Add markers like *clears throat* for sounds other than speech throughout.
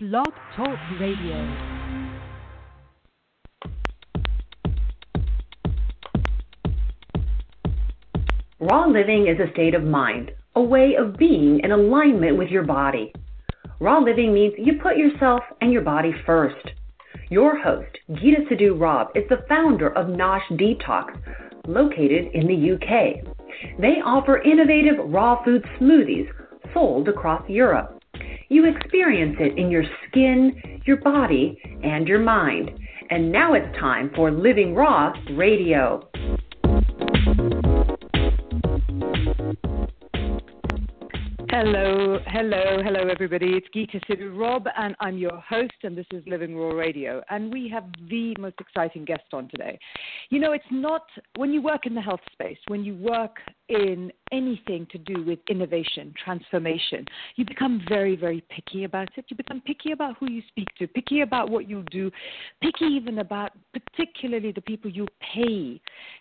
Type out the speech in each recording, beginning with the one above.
Blog Talk Radio. Raw living is a state of mind, a way of being in alignment with your body. Raw living means you put yourself and your body first. Your host, Geeta Sidhu-Robb, is the founder of Nosh Detox, located in the UK. They offer innovative raw food smoothies sold across Europe. You experience it in your skin, your body, and your mind. And now it's time for Living Raw Radio. Hello, hello, hello, everybody. It's Geeta Sidhu-Robb, and I'm your host, and this is Living Raw Radio. And we have the most exciting guest on today. You know, it's not when you work in the health space, when you work in anything to do with innovation, transformation, you become very, very picky about it. You become picky about who you speak to, picky about what you do, picky even about particularly the people you pay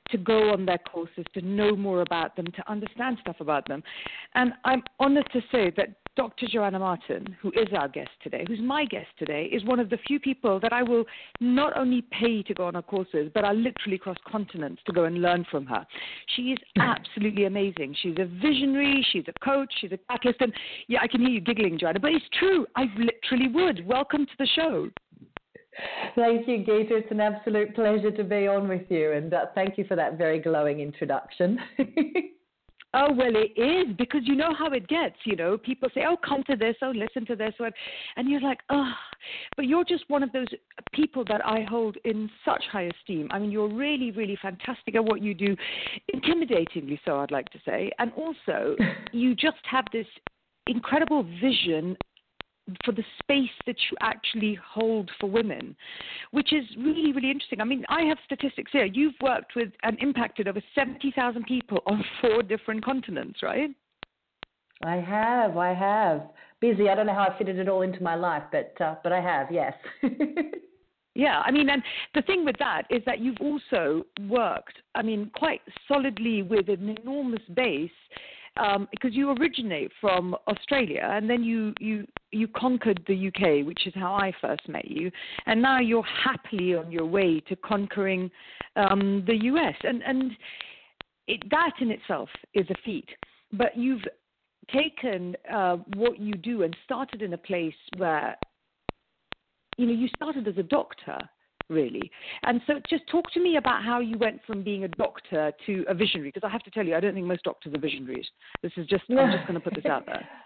to go on their courses, to know more about them, to understand stuff about them. And I'm honored to say that Dr. Joanna Martin, who is our guest today, who's my guest today, is one of the few people that I will not only pay to go on her courses, but I literally cross continents to go and learn from her. She is absolutely *laughs* amazing. She's a visionary, she's a coach, she's a catalyst. And yeah, I can hear you giggling, Joanna, but it's true. I literally would. Welcome to the show. Thank you, Geeta. It's an absolute pleasure to be on with you, and uh, thank you for that very glowing introduction. *laughs* Oh, well, it is because you know how it gets. You know, people say, oh, come to this, oh, listen to this one. And you're like, oh, but you're just one of those people that I hold in such high esteem. I mean, you're really, really fantastic at what you do, intimidatingly so, I'd like to say. And also, *laughs* you just have this incredible vision for the space that you actually hold for women, which is really, really interesting. I mean, I have statistics here. You've worked with and impacted over 70,000 people on four different continents, right? I have, I have. Busy. I don't know how I fitted it all into my life, but uh, but I have, yes. *laughs* Yeah, I mean, and the thing with that is that you've also worked, I mean, quite solidly with an enormous base um, because you originate from Australia and then you, you, you conquered the UK, which is how I first met you, and now you're happily on your way to conquering um, the US. And, and it, that in itself is a feat. But you've taken uh, what you do and started in a place where, you know, you started as a doctor really. And so just talk to me about how you went from being a doctor to a visionary, because I have to tell you, I don't think most doctors are visionaries. This is just, I'm just going to put this out there. *laughs*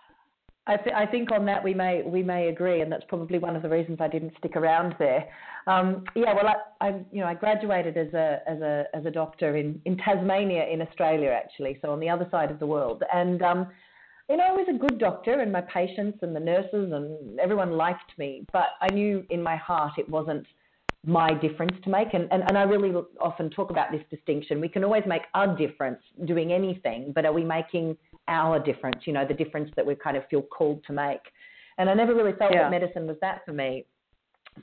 I, th- I, think on that we may we may agree, and that's probably one of the reasons I didn't stick around there. Um, yeah, well, I, I, you know I graduated as a as a as a doctor in, in Tasmania in Australia actually, so on the other side of the world, and um, you know I was a good doctor, and my patients and the nurses and everyone liked me, but I knew in my heart it wasn't my difference to make. And, and, and I really often talk about this distinction. We can always make a difference doing anything, but are we making our difference, you know, the difference that we kind of feel called to make? And I never really felt yeah. that medicine was that for me.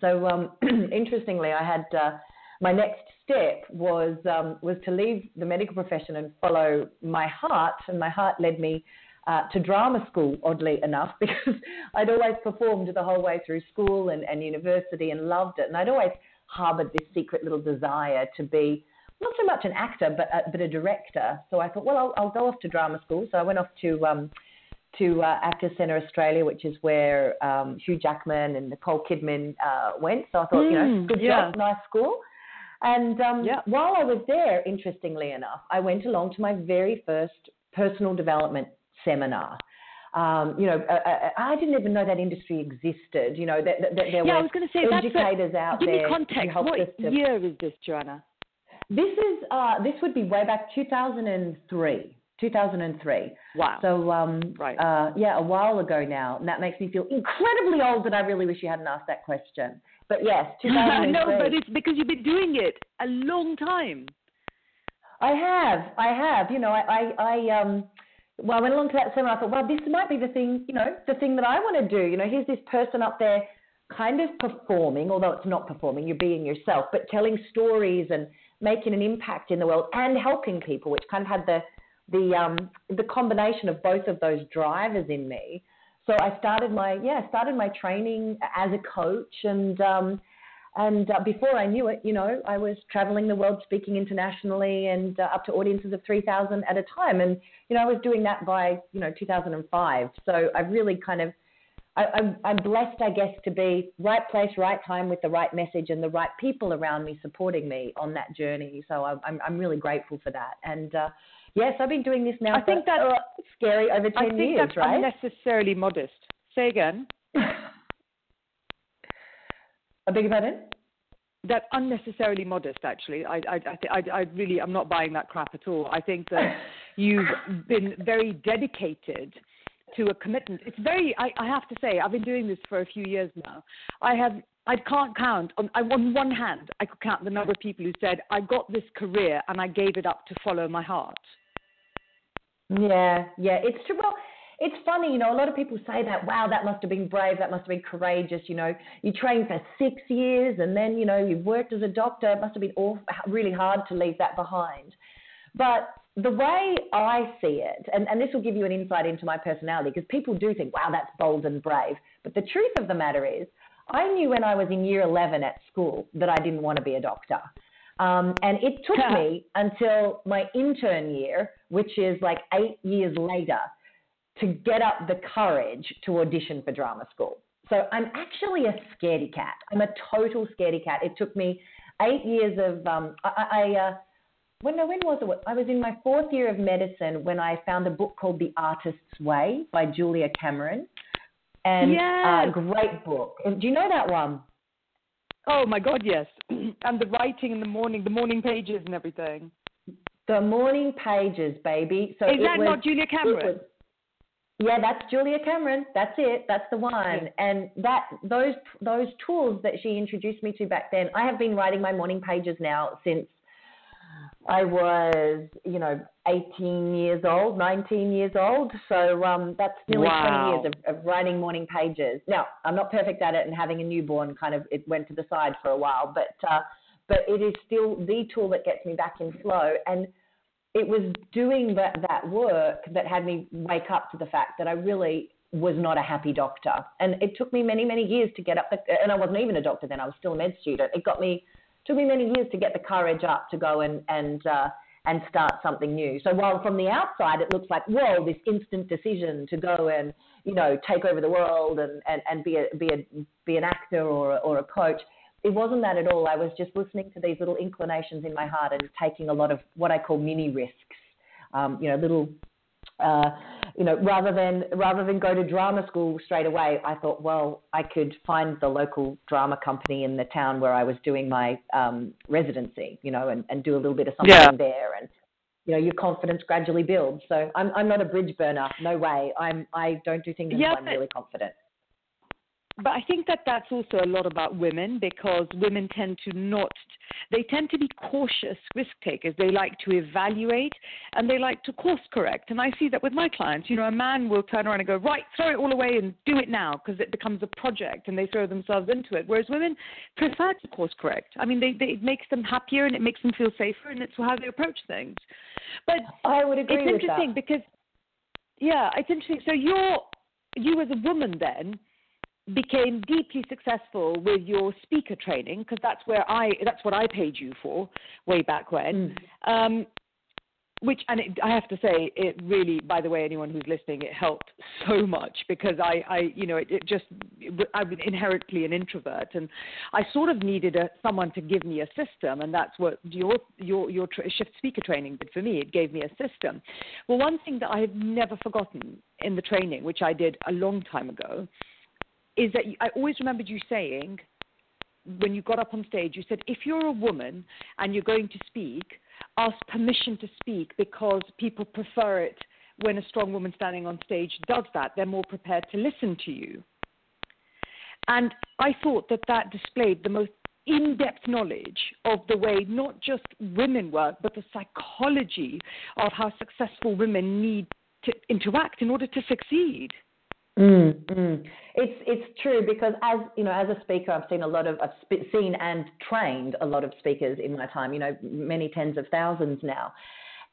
So um, *clears throat* interestingly, I had uh, my next step was um, was to leave the medical profession and follow my heart, and my heart led me uh, to drama school, oddly enough, *laughs* because I'd always performed the whole way through school and, and university and loved it. And I'd always harbored this secret little desire to be not so much an actor, but a, but a director. So I thought, well, I'll, I'll go off to drama school. So I went off to um, to uh, Actors Centre Australia, which is where um, Hugh Jackman and Nicole Kidman uh, went. So I thought, mm, you know, hmm, good yeah. job, nice school. And um, yeah. while I was there, interestingly enough, I went along to my very first personal development seminar. Um, you know, uh, uh, I didn't even know that industry existed. You know, that, that, that there yeah, were I was going to say, educators a, out give there. Give me context. What to, year is this, Joanna? This is uh, this would be way back 2003. 2003. Wow. So, um, right. Uh, yeah, a while ago now. And that makes me feel incredibly old that I really wish you hadn't asked that question. But yes, *laughs* 2003. no, but it's because you've been doing it a long time. I have. I have. You know, I, I, I um, well, I went along to that seminar. I thought, well, this might be the thing, you know, the thing that I want to do. You know, here's this person up there kind of performing, although it's not performing, you're being yourself, but telling stories and making an impact in the world and helping people, which kind of had the the um, the combination of both of those drivers in me. so I started my yeah started my training as a coach and um, and uh, before I knew it, you know, I was traveling the world speaking internationally and uh, up to audiences of 3,000 at a time. And, you know, I was doing that by, you know, 2005. So I really kind of, I, I'm, I'm blessed, I guess, to be right place, right time with the right message and the right people around me supporting me on that journey. So I'm, I'm really grateful for that. And, uh, Yes, I've been doing this now. I think that's uh, scary over ten I think years, that's right? unnecessarily modest. Say again. *laughs* I beg your pardon? That's unnecessarily modest. Actually, I, I, I, I really, I'm not buying that crap at all. I think that *laughs* you've been very dedicated to a commitment. It's very. I, I have to say, I've been doing this for a few years now. I have I can't count on, on one hand. I could count the number of people who said, "I got this career and I gave it up to follow my heart." Yeah, yeah, it's true. Well, it's funny, you know, a lot of people say that, wow, that must have been brave, that must have been courageous. You know, you trained for six years and then, you know, you've worked as a doctor. It must have been all, really hard to leave that behind. But the way I see it, and, and this will give you an insight into my personality, because people do think, wow, that's bold and brave. But the truth of the matter is, I knew when I was in year 11 at school that I didn't want to be a doctor. Um, and it took me until my intern year, which is like eight years later, to get up the courage to audition for drama school. So I'm actually a scaredy cat. I'm a total scaredy cat. It took me eight years of um, I, I uh, when when was it? I was in my fourth year of medicine when I found a book called The Artist's Way by Julia Cameron, and yes. uh, great book. Do you know that one? Oh my God, yes. *clears throat* and the writing in the morning, the morning pages and everything. The morning pages, baby. So is that was, not Julia Cameron? Yeah, that's Julia Cameron. That's it. That's the one. Yeah. And that those those tools that she introduced me to back then. I have been writing my morning pages now since I was, you know, 18 years old, 19 years old. So um, that's nearly wow. 20 years of, of writing morning pages. Now, I'm not perfect at it, and having a newborn kind of it went to the side for a while, but uh, but it is still the tool that gets me back in flow. And it was doing that, that work that had me wake up to the fact that I really was not a happy doctor. And it took me many, many years to get up, and I wasn't even a doctor then, I was still a med student. It got me, took me many years to get the courage up to go and, and, uh, and start something new. So while from the outside it looks like, whoa, this instant decision to go and, you know, take over the world and, and, and be, a, be, a, be an actor or, or a coach, it wasn't that at all. I was just listening to these little inclinations in my heart and taking a lot of what I call mini risks. Um, you know, little, uh, you know, rather than rather than go to drama school straight away, I thought, well, I could find the local drama company in the town where I was doing my um, residency, you know, and, and do a little bit of something yeah. there, and you know, your confidence gradually builds. So I'm I'm not a bridge burner, no way. I'm I don't do things until yeah, I'm really confident but I think that that's also a lot about women because women tend to not, they tend to be cautious risk takers. They like to evaluate and they like to course correct. And I see that with my clients. You know, a man will turn around and go, right, throw it all away and do it now because it becomes a project and they throw themselves into it. Whereas women prefer to course correct. I mean, they, they, it makes them happier and it makes them feel safer and it's how they approach things. But I would agree it's interesting that. because, yeah, it's interesting. So you're, you as a woman then, became deeply successful with your speaker training because that's where I that's what I paid you for way back when. Mm. Um, which and it, I have to say it really by the way anyone who's listening it helped so much because I, I you know it, it just I'm inherently an introvert and I sort of needed a, someone to give me a system and that's what your your your tra- shift speaker training did for me it gave me a system well one thing that I have never forgotten in the training which I did a long time ago is that I always remembered you saying when you got up on stage, you said, if you're a woman and you're going to speak, ask permission to speak because people prefer it when a strong woman standing on stage does that. They're more prepared to listen to you. And I thought that that displayed the most in depth knowledge of the way not just women work, but the psychology of how successful women need to interact in order to succeed. Mm, mm. It's it's true because as you know, as a speaker, I've seen a lot of I've seen and trained a lot of speakers in my time. You know, many tens of thousands now.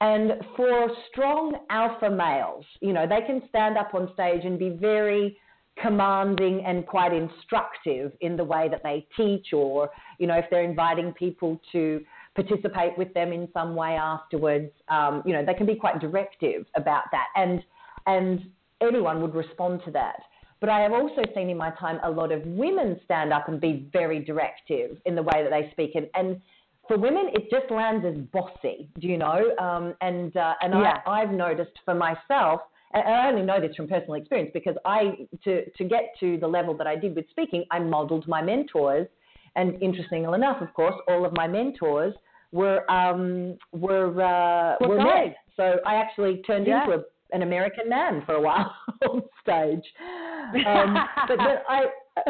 And for strong alpha males, you know, they can stand up on stage and be very commanding and quite instructive in the way that they teach, or you know, if they're inviting people to participate with them in some way afterwards, um, you know, they can be quite directive about that, and and anyone would respond to that. But I have also seen in my time a lot of women stand up and be very directive in the way that they speak, and, and for women, it just lands as bossy, do you know? Um, and uh, and yeah. I, I've noticed for myself, and I only know this from personal experience because I to to get to the level that I did with speaking, I modelled my mentors, and interestingly enough, of course, all of my mentors were um, were uh, were men. So I actually turned yeah. into a an American man for a while *laughs* on stage. Um, but then I *laughs*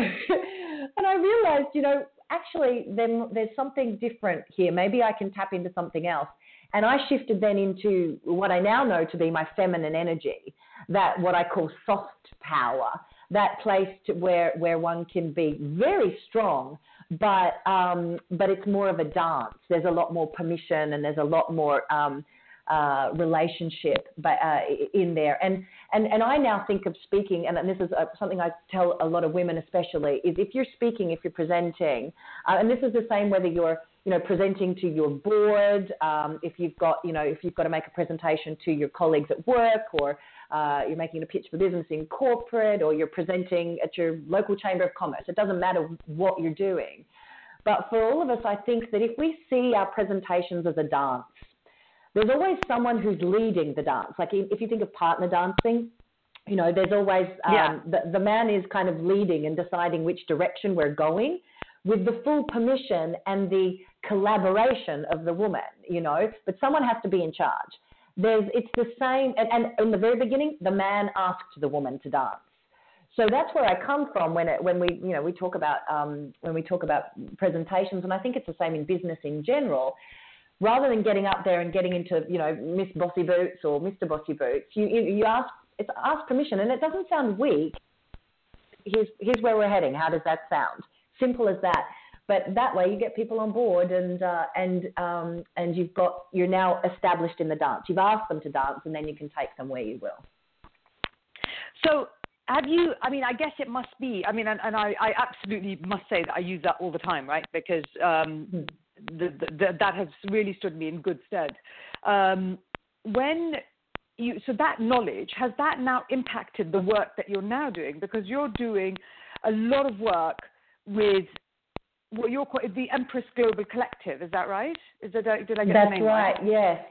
and I realized, you know, actually then there's something different here. Maybe I can tap into something else. And I shifted then into what I now know to be my feminine energy, that what I call soft power, that place where where one can be very strong, but um, but it's more of a dance. There's a lot more permission and there's a lot more um, uh, relationship uh, in there. And, and, and I now think of speaking, and this is uh, something I tell a lot of women especially, is if you're speaking, if you're presenting, uh, and this is the same whether you're you know, presenting to your board, um, if you've got, you know, if you've got to make a presentation to your colleagues at work, or uh, you're making a pitch for business in corporate, or you're presenting at your local chamber of commerce. It doesn't matter what you're doing. But for all of us, I think that if we see our presentations as a dance, there's always someone who's leading the dance. Like if you think of partner dancing, you know, there's always um, yeah. the, the man is kind of leading and deciding which direction we're going with the full permission and the collaboration of the woman, you know, but someone has to be in charge. There's, it's the same, and, and in the very beginning, the man asked the woman to dance. So that's where I come from when it, when we you know we talk about um, when we talk about presentations, and I think it's the same in business in general rather than getting up there and getting into, you know, Miss Bossy Boots or Mr. Bossy Boots, you, you, you ask, it's ask permission. And it doesn't sound weak. Here's, here's where we're heading. How does that sound? Simple as that. But that way you get people on board and, uh, and, um, and you've got, you're now established in the dance. You've asked them to dance and then you can take them where you will. So have you i mean i guess it must be i mean and, and I, I absolutely must say that i use that all the time right because um, hmm the, the, that has really stood me in good stead. Um, when you, so that knowledge has that now impacted the work that you're now doing because you're doing a lot of work with what you're called the Empress Global Collective. Is that right? Is that did I get that's the name right? right? Yes.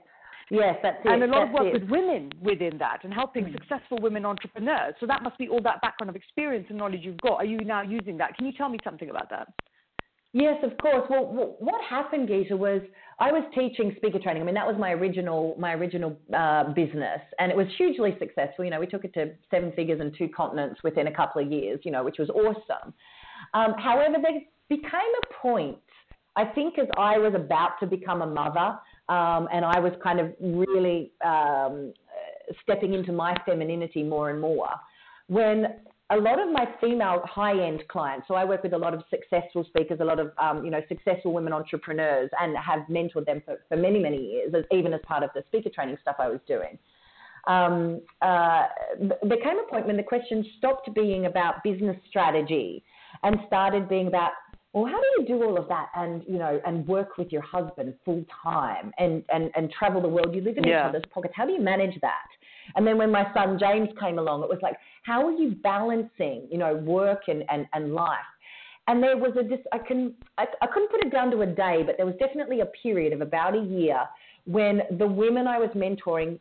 Yes, that's it. And a lot that's of work it. with women within that and helping mm. successful women entrepreneurs. So that must be all that background of experience and knowledge you've got. Are you now using that? Can you tell me something about that? Yes, of course. Well, what happened, Geeta, was I was teaching speaker training. I mean, that was my original my original uh, business, and it was hugely successful. You know, we took it to seven figures and two continents within a couple of years. You know, which was awesome. Um, however, there became a point. I think as I was about to become a mother, um, and I was kind of really um, stepping into my femininity more and more, when a lot of my female high-end clients, so I work with a lot of successful speakers, a lot of um, you know successful women entrepreneurs, and have mentored them for, for many many years, even as part of the speaker training stuff I was doing. Um, uh, there came a point when the question stopped being about business strategy and started being about well, how do you do all of that and you know and work with your husband full time and, and and travel the world? You live in yeah. each other's pockets. How do you manage that? And then when my son James came along, it was like, how are you balancing, you know, work and, and, and life? And there was a, just, I, can, I, I couldn't put it down to a day, but there was definitely a period of about a year when the women I was mentoring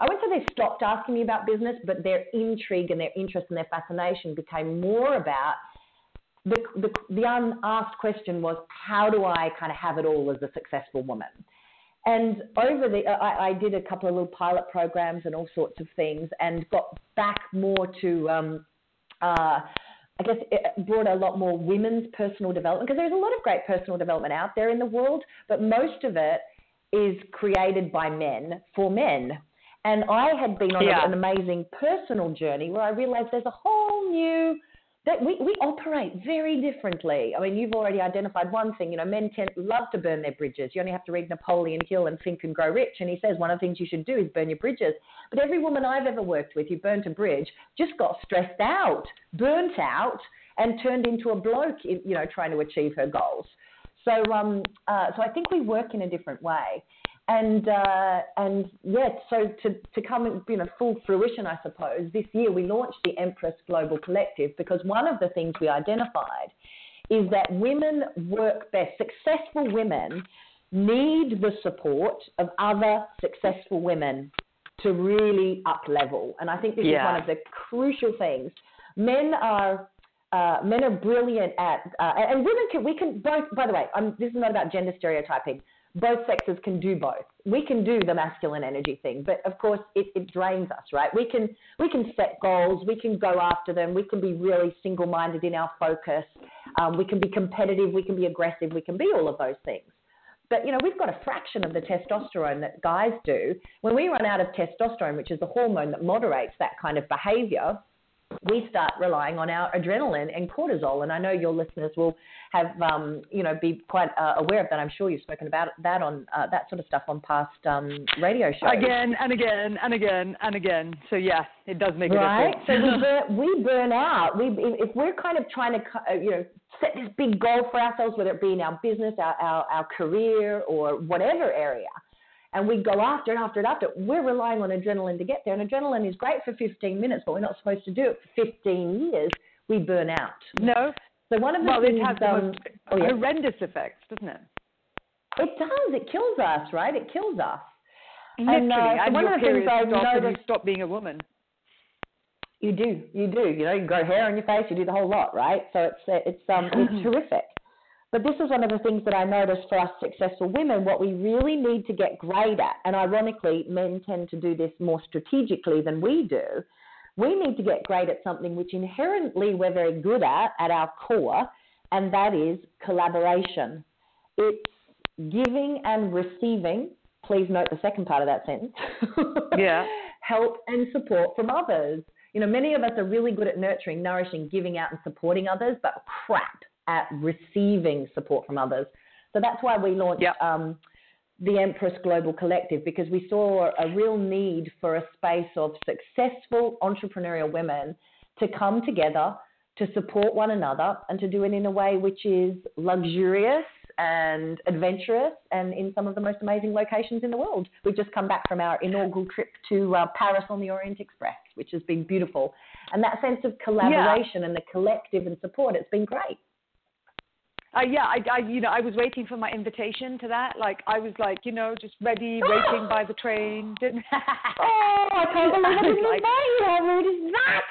I wouldn't say they stopped asking me about business, but their intrigue and their interest and their fascination became more about the, the, the unasked question was, how do I kind of have it all as a successful woman? And over the, I, I, did a couple of little pilot programs and all sorts of things, and got back more to, um, uh, I guess, it brought a lot more women's personal development because there's a lot of great personal development out there in the world, but most of it is created by men for men. And I had been on yeah. an amazing personal journey where I realized there's a whole new that we, we operate very differently. I mean, you've already identified one thing. You know, men tend love to burn their bridges. You only have to read Napoleon Hill and Think and Grow Rich, and he says one of the things you should do is burn your bridges. But every woman I've ever worked with who burnt a bridge just got stressed out, burnt out, and turned into a bloke, you know, trying to achieve her goals. So, um, uh, so I think we work in a different way and uh, and yeah, so to, to come you know full fruition, I suppose this year we launched the Empress Global Collective because one of the things we identified is that women work best. Successful women need the support of other successful women to really up level, and I think this yeah. is one of the crucial things. Men are uh, men are brilliant at, uh, and women can, we can both, by the way, I'm, this is not about gender stereotyping both sexes can do both. We can do the masculine energy thing, but of course it, it drains us, right? We can we can set goals, we can go after them, we can be really single-minded in our focus, um, we can be competitive, we can be aggressive, we can be all of those things. But you know, we've got a fraction of the testosterone that guys do. When we run out of testosterone, which is the hormone that moderates that kind of behavior, we start relying on our adrenaline and cortisol. And I know your listeners will have, um, you know, be quite uh, aware of that. I'm sure you've spoken about that on uh, that sort of stuff on past um, radio shows. Again and again and again and again. So yeah, it does make right? a difference. so we *laughs* burn, we burn out. We if we're kind of trying to, uh, you know, set this big goal for ourselves, whether it be in our business, our, our, our career, or whatever area and we go after it, after it, after it. We're relying on adrenaline to get there. And adrenaline is great for 15 minutes, but we're not supposed to do it for 15 years. We burn out. No. So one of the well, things, it has um, oh, yeah. horrendous effects, doesn't it? It does. It kills us, right? It kills us. Literally, and, uh, so and one of the things I've noticed, you stop being a woman. You do, you do. You know, you grow hair on your face, you do the whole lot, right? So it's it's um it's *laughs* terrific. But this is one of the things that I noticed for us successful women, what we really need to get great at, and ironically, men tend to do this more strategically than we do. We need to get great at something which inherently we're very good at at our core, and that is collaboration. It's giving and receiving. Please note the second part of that sentence. *laughs* yeah. Help and support from others. You know, many of us are really good at nurturing, nourishing, giving out, and supporting others, but crap at receiving support from others. So that's why we launched yep. um, the Empress Global Collective because we saw a real need for a space of successful entrepreneurial women to come together to support one another and to do it in a way which is luxurious and adventurous and in some of the most amazing locations in the world. We've just come back from our inaugural trip to uh, Paris on the Orient Express, which has been beautiful. And that sense of collaboration yeah. and the collective and support, it's been great. Uh, yeah, I, I, you know, I was waiting for my invitation to that. Like, I was like, you know, just ready, *gasps* waiting by the train. Didn't. *laughs* oh, I can't believe *laughs* I didn't like, you. How rude is that?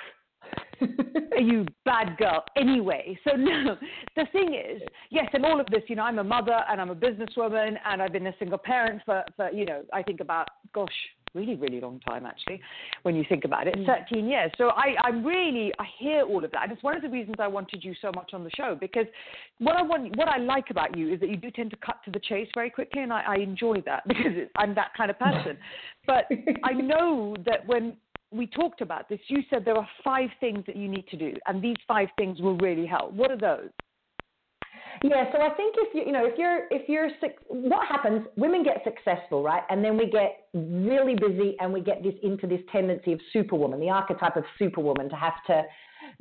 *laughs* you bad girl. Anyway, so no, the thing is, yes, and all of this, you know, I'm a mother and I'm a businesswoman and I've been a single parent for, for you know, I think about, gosh, really, really long time actually, when you think about it, mm. 13 years. So I, I really, I hear all of that. And it's one of the reasons I wanted you so much on the show because what I want, what I like about you is that you do tend to cut to the chase very quickly. And I, I enjoy that *laughs* because I'm that kind of person. *laughs* but I know that when we talked about this, you said there are five things that you need to do, and these five things will really help. What are those? Yeah, so I think if you you know if you're if you're sick what happens women get successful right and then we get really busy and we get this into this tendency of superwoman the archetype of superwoman to have to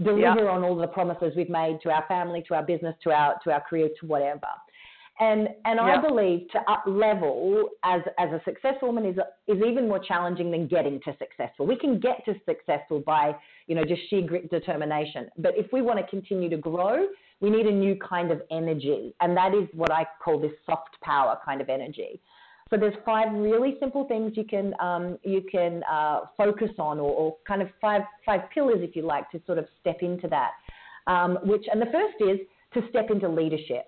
deliver yep. on all the promises we've made to our family to our business to our to our career to whatever and and yep. I believe to up level as as a successful woman is is even more challenging than getting to successful. We can get to successful by you know just sheer grit determination, but if we want to continue to grow, we need a new kind of energy, and that is what I call this soft power kind of energy. So there's five really simple things you can um, you can uh, focus on, or, or, kind of five five pillars, if you like, to sort of step into that. Um, which and the first is to step into leadership.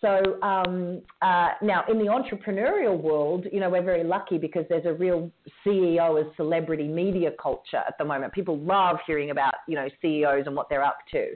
So um, uh, now in the entrepreneurial world, you know, we're very lucky because there's a real CEO as celebrity media culture at the moment. People love hearing about you know CEOs and what they're up to.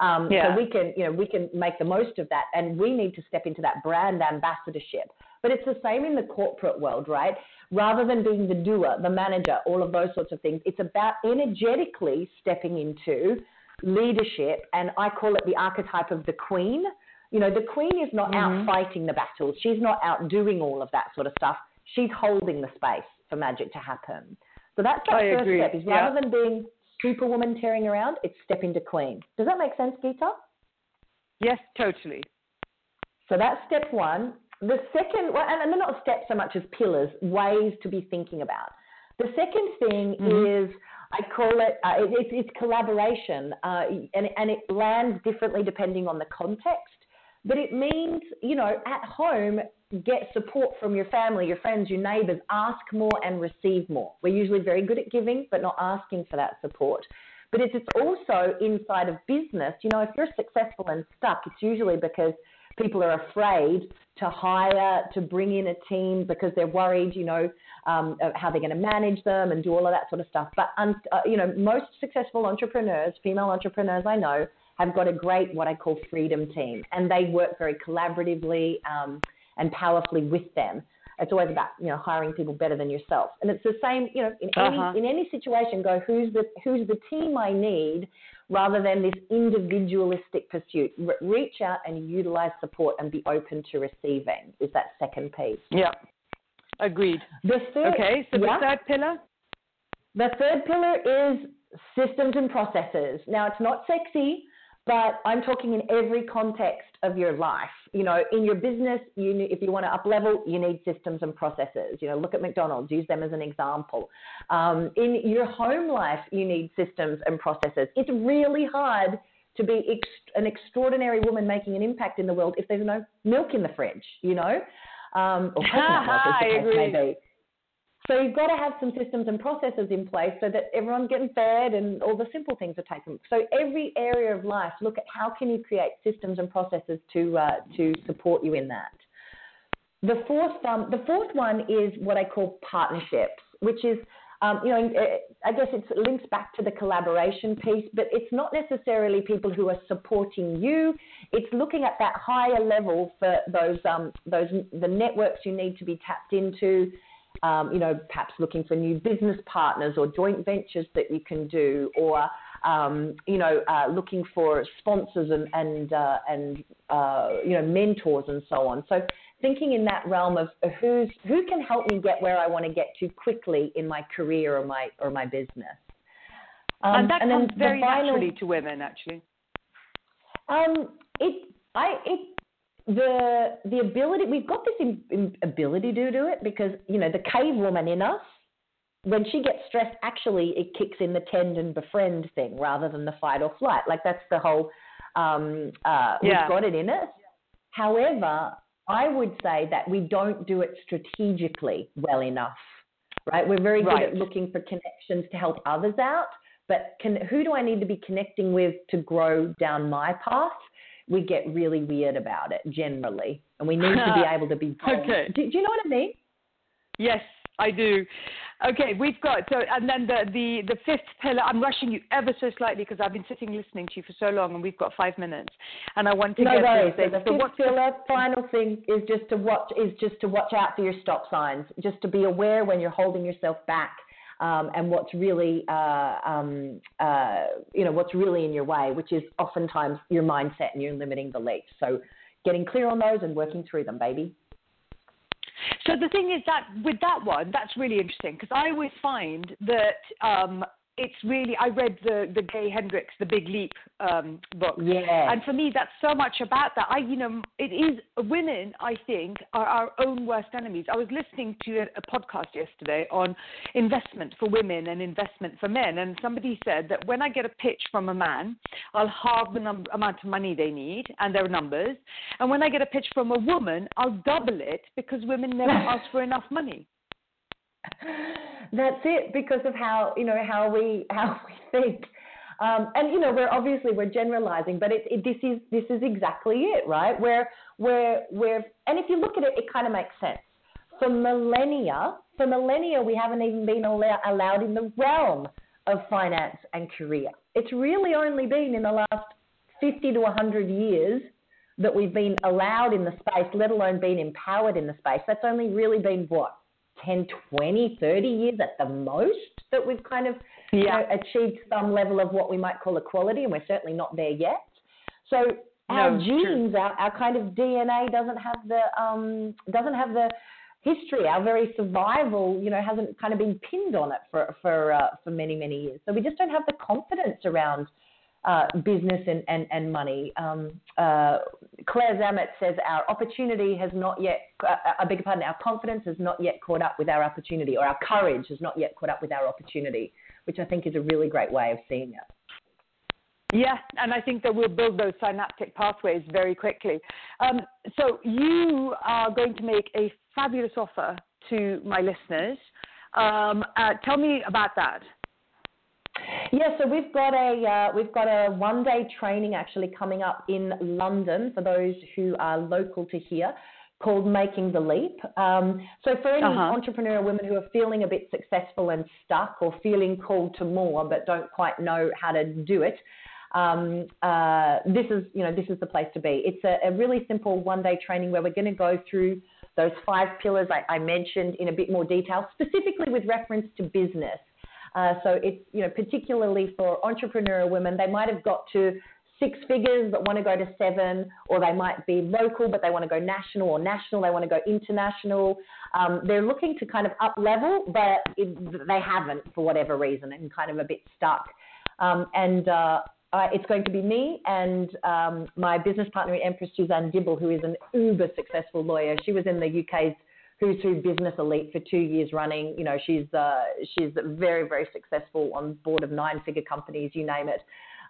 Um, yeah. So we can, you know, we can make the most of that, and we need to step into that brand ambassadorship. But it's the same in the corporate world, right? Rather than being the doer, the manager, all of those sorts of things, it's about energetically stepping into leadership, and I call it the archetype of the queen. You know, the queen is not mm-hmm. out fighting the battles. She's not out doing all of that sort of stuff. She's holding the space for magic to happen. So that's that I first agree. step. Is rather yeah. than being superwoman tearing around, it's step into queen. Does that make sense, Geeta? Yes, totally. So that's step one. The second, well, and they're not steps so much as pillars, ways to be thinking about. The second thing mm-hmm. is I call it, uh, it it's, it's, collaboration, uh, and, and it lands differently depending on the context. But it means, you know, at home, get support from your family, your friends, your neighbors. Ask more and receive more. We're usually very good at giving, but not asking for that support. But it's, it's also inside of business. You know, if you're successful and stuck, it's usually because people are afraid to hire, to bring in a team because they're worried, you know, um, how they're going to manage them and do all of that sort of stuff. But, um, uh, you know, most successful entrepreneurs, female entrepreneurs I know, have got a great, what I call freedom team, and they work very collaboratively um, and powerfully with them. It's always about you know hiring people better than yourself, and it's the same you know in uh-huh. any in any situation. Go who's the who's the team I need rather than this individualistic pursuit. Re- reach out and utilize support and be open to receiving is that second piece. Yeah, agreed. The third, okay, so yeah, the third pillar? The third pillar is systems and processes. Now, it's not sexy, but I'm talking in every context of your life. You know, in your business, you need, if you want to up level, you need systems and processes. You know, look at McDonald's, use them as an example. Um, in your home life, you need systems and processes. It's really hard to be ex- an extraordinary woman making an impact in the world if there's no milk in the fridge. You know, um, or coconut milk, as the *laughs* case may be. So you've got to have some systems and processes in place so that everyone's getting fed and all the simple things are taken. So every area of life, look at how can you create systems and processes to uh, to support you in that. The fourth um, the fourth one is what I call partnerships, which is um, you know, I guess it links back to the collaboration piece, but it's not necessarily people who are supporting you. It's looking at that higher level for those um, those the networks you need to be tapped into, um, you know, perhaps looking for new business partners or joint ventures that you can do, or um, you know, uh, looking for sponsors and and uh, and uh, you know mentors and so on. So thinking in that realm of who's who can help me get where I want to get to quickly in my career or my or my business. Um, and that and comes very final, naturally to women, actually. Um, it I it the the ability we've got this in, in ability to do it because you know the cave woman in us when she gets stressed actually it kicks in the tend and befriend thing rather than the fight or flight. Like that's the whole um, uh, we've got it in us. However i would say that we don't do it strategically well enough right? We're very right. good at looking for connections to help others out but can, who do i need to be connecting with to grow down my path we get really weird about it generally, and we need to be *laughs* able to be. Bold. okay. Do, do, you know what I mean? Yes, I do. Okay, we've got so, and then the the the fifth pillar. I'm rushing you ever so slightly because I've been sitting listening to you for so long, and we've got five minutes, and I want to no get worries. So the fifth pillar, final thing is just to watch is just to watch out for your stop signs, just to be aware when you're holding yourself back um, and what's really, uh, um, uh, you know, what's really in your way, which is oftentimes your mindset and your limiting beliefs. So getting clear on those and working through them, baby. So the thing is that with that one, that's really interesting because I always find that um, it's really I read the the Gay Hendricks The Big Leap um, book. Yeah. And for me, that's so much about that. I you know it is women. I think are our own worst enemies. I was listening to a, a podcast yesterday on investment for women and investment for men, and somebody said that when I get a pitch from a man, I'll halve the amount of money they need and their numbers, and when I get a pitch from a woman, I'll double it because women never *laughs* ask for enough money. That's it because of how you know how we how we think. Um, and you know we're obviously we're generalizing, but it, it, this is this is exactly it, right? Where where where and if you look at it, it kind of makes sense. For millennia, for millennia, we haven't even been allow, allowed in the realm of finance and career. It's really only been in the last 50 to 100 years that we've been allowed in the space, let alone been empowered in the space. That's only really been what 10, 20, 30 years at the most that we've kind of yeah. you know, achieved some level of what we might call equality, and we're certainly not there yet. So our no, genes, our, our kind of DNA doesn't have the um, doesn't have the history. Our very survival, you know, hasn't kind of been pinned on it for for uh, for many many years. So we just don't have the confidence around uh, business and, and, and money. Um, uh, Claire Zammit says our opportunity has not yet, uh, I beg your pardon, our confidence has not yet caught up with our opportunity, or our courage has not yet caught up with our opportunity, which I think is a really great way of seeing it. Yeah, and I think that we'll build those synaptic pathways very quickly. Um, so you are going to make a fabulous offer to my listeners. Um, uh, tell me about that. Yeah, so we've got a uh, we've got a one day training actually coming up in London for those who are local to here called Making the Leap. Um, so for any uh-huh. entrepreneurial women who are feeling a bit successful and stuck or feeling called to more but don't quite know how to do it, um, uh, this is you know this is the place to be. It's a, a really simple one day training where we're going to go through those five pillars I, I mentioned in a bit more detail, specifically with reference to business. Uh, so it's you know particularly for entrepreneurial women, they might have got to six figures but want to go to seven, or they might be local but they want to go national, or national they want to go international. Um, they're looking to kind of up level, but it, they haven't for whatever reason and kind of a bit stuck. Um, and uh, uh, it's going to be me and um, my business partner in Empress, Suzanne Dibble, who is an uber successful lawyer. She was in the UK's Who's Who Business Elite for two years running. You know, she's uh, she's very very successful on board of nine figure companies, you name it.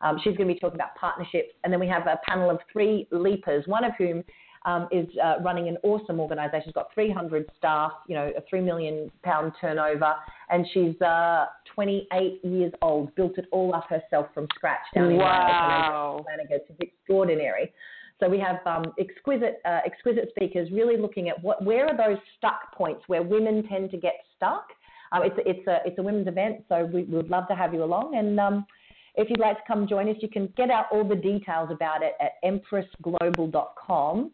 Um, she's going to be talking about partnerships, and then we have a panel of three leapers, one of whom um, is uh, running an awesome organisation. She's got 300 staff, you know, a three million pound turnover, and she's uh, 28 years old. Built it all up herself from scratch down in wow. Wales. It's extraordinary. So we have um, exquisite, uh, exquisite speakers really looking at what, where are those stuck points where women tend to get stuck. Um, it's, it's, a, it's a women's event, so we, would love to have you along. And um, if you'd like to come join us, you can get out all the details about it at empressglobal.com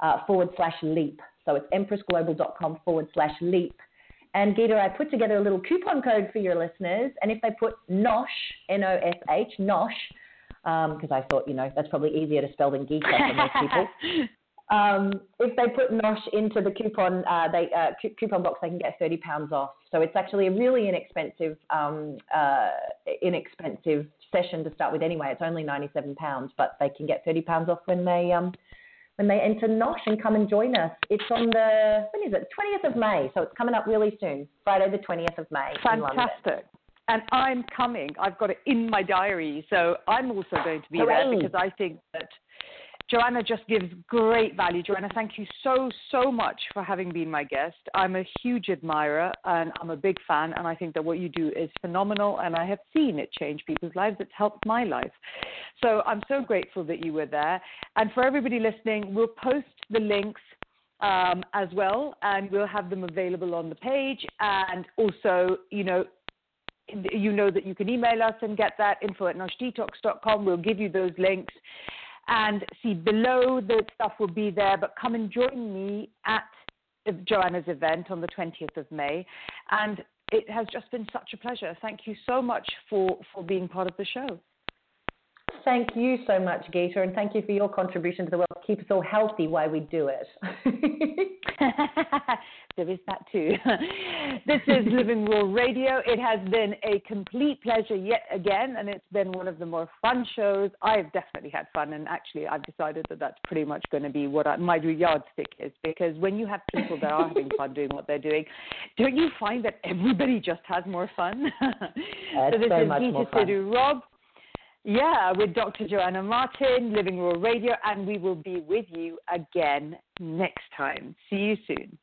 uh, forward slash leap. So it's empressglobal.com forward slash leap. And Geeta, I put together a little coupon code for your listeners. And if they put NOSH, N O S H, NOSH, because um, I thought, you know, that's probably easier to spell than Geeta for most people. *laughs* Um, if they put Nosh into the coupon, uh, they uh, coupon box, they can get thirty pounds off. So it's actually a really inexpensive, um, uh, inexpensive session to start with. Anyway, it's only ninety-seven pounds, but they can get thirty pounds off when they um, when they enter Nosh and come and join us. It's on the when is it? Twentieth of May, so it's coming up really soon. Friday the twentieth of May. Fantastic and I'm coming. I've got it in my diary, so I'm also going to be Hooray. there because I think that Joanna just gives great value. Joanna, thank you so, so much for having been my guest. I'm a huge admirer and I'm a big fan, and I think that what you do is phenomenal, and I have seen it change people's lives. It's helped my life. So I'm so grateful that you were there. And for everybody listening, we'll post the links um, as well, and we'll have them available on the page. And also, you know, you know that you can email us and get that info at noshdetox.com. We'll give you those links. And see, below the stuff will be there, but come and join me at Joanna's event on the 20th of May. And it has just been such a pleasure. Thank you so much for, for being part of the show. Thank you so much, Geeta, and thank you for your contribution to the world. Keep us all healthy while we do it. *laughs* there is that too. this is Living Raw Radio. It has been a complete pleasure yet again, and it's been one of the more fun shows. I've definitely had fun, and actually, I've decided that that's pretty much going to be what I, my yardstick is. Because when you have people that are having fun doing what they're doing, don't you find that everybody just has more fun? *laughs* so this so is Geeta Sidhu-Robb. Yeah, with Dr. Joanna Martin, Living Raw Radio, and we will be with you again next time. See you soon.